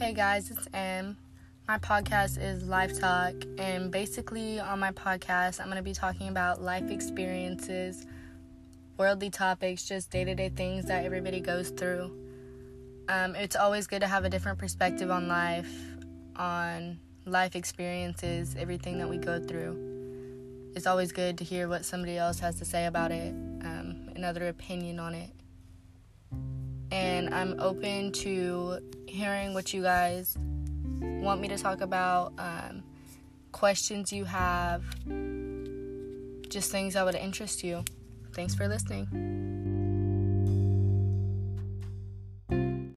Hey guys, it's Em. My podcast is Life Talk, and basically, on my podcast, I'm going to be talking about life experiences, worldly topics, just day to day things that everybody goes through. Um, it's always good to have a different perspective on life, on life experiences, everything that we go through. It's always good to hear what somebody else has to say about it, um, another opinion on it. I'm open to hearing what you guys want me to talk about, um, questions you have, just things that would interest you. Thanks for listening.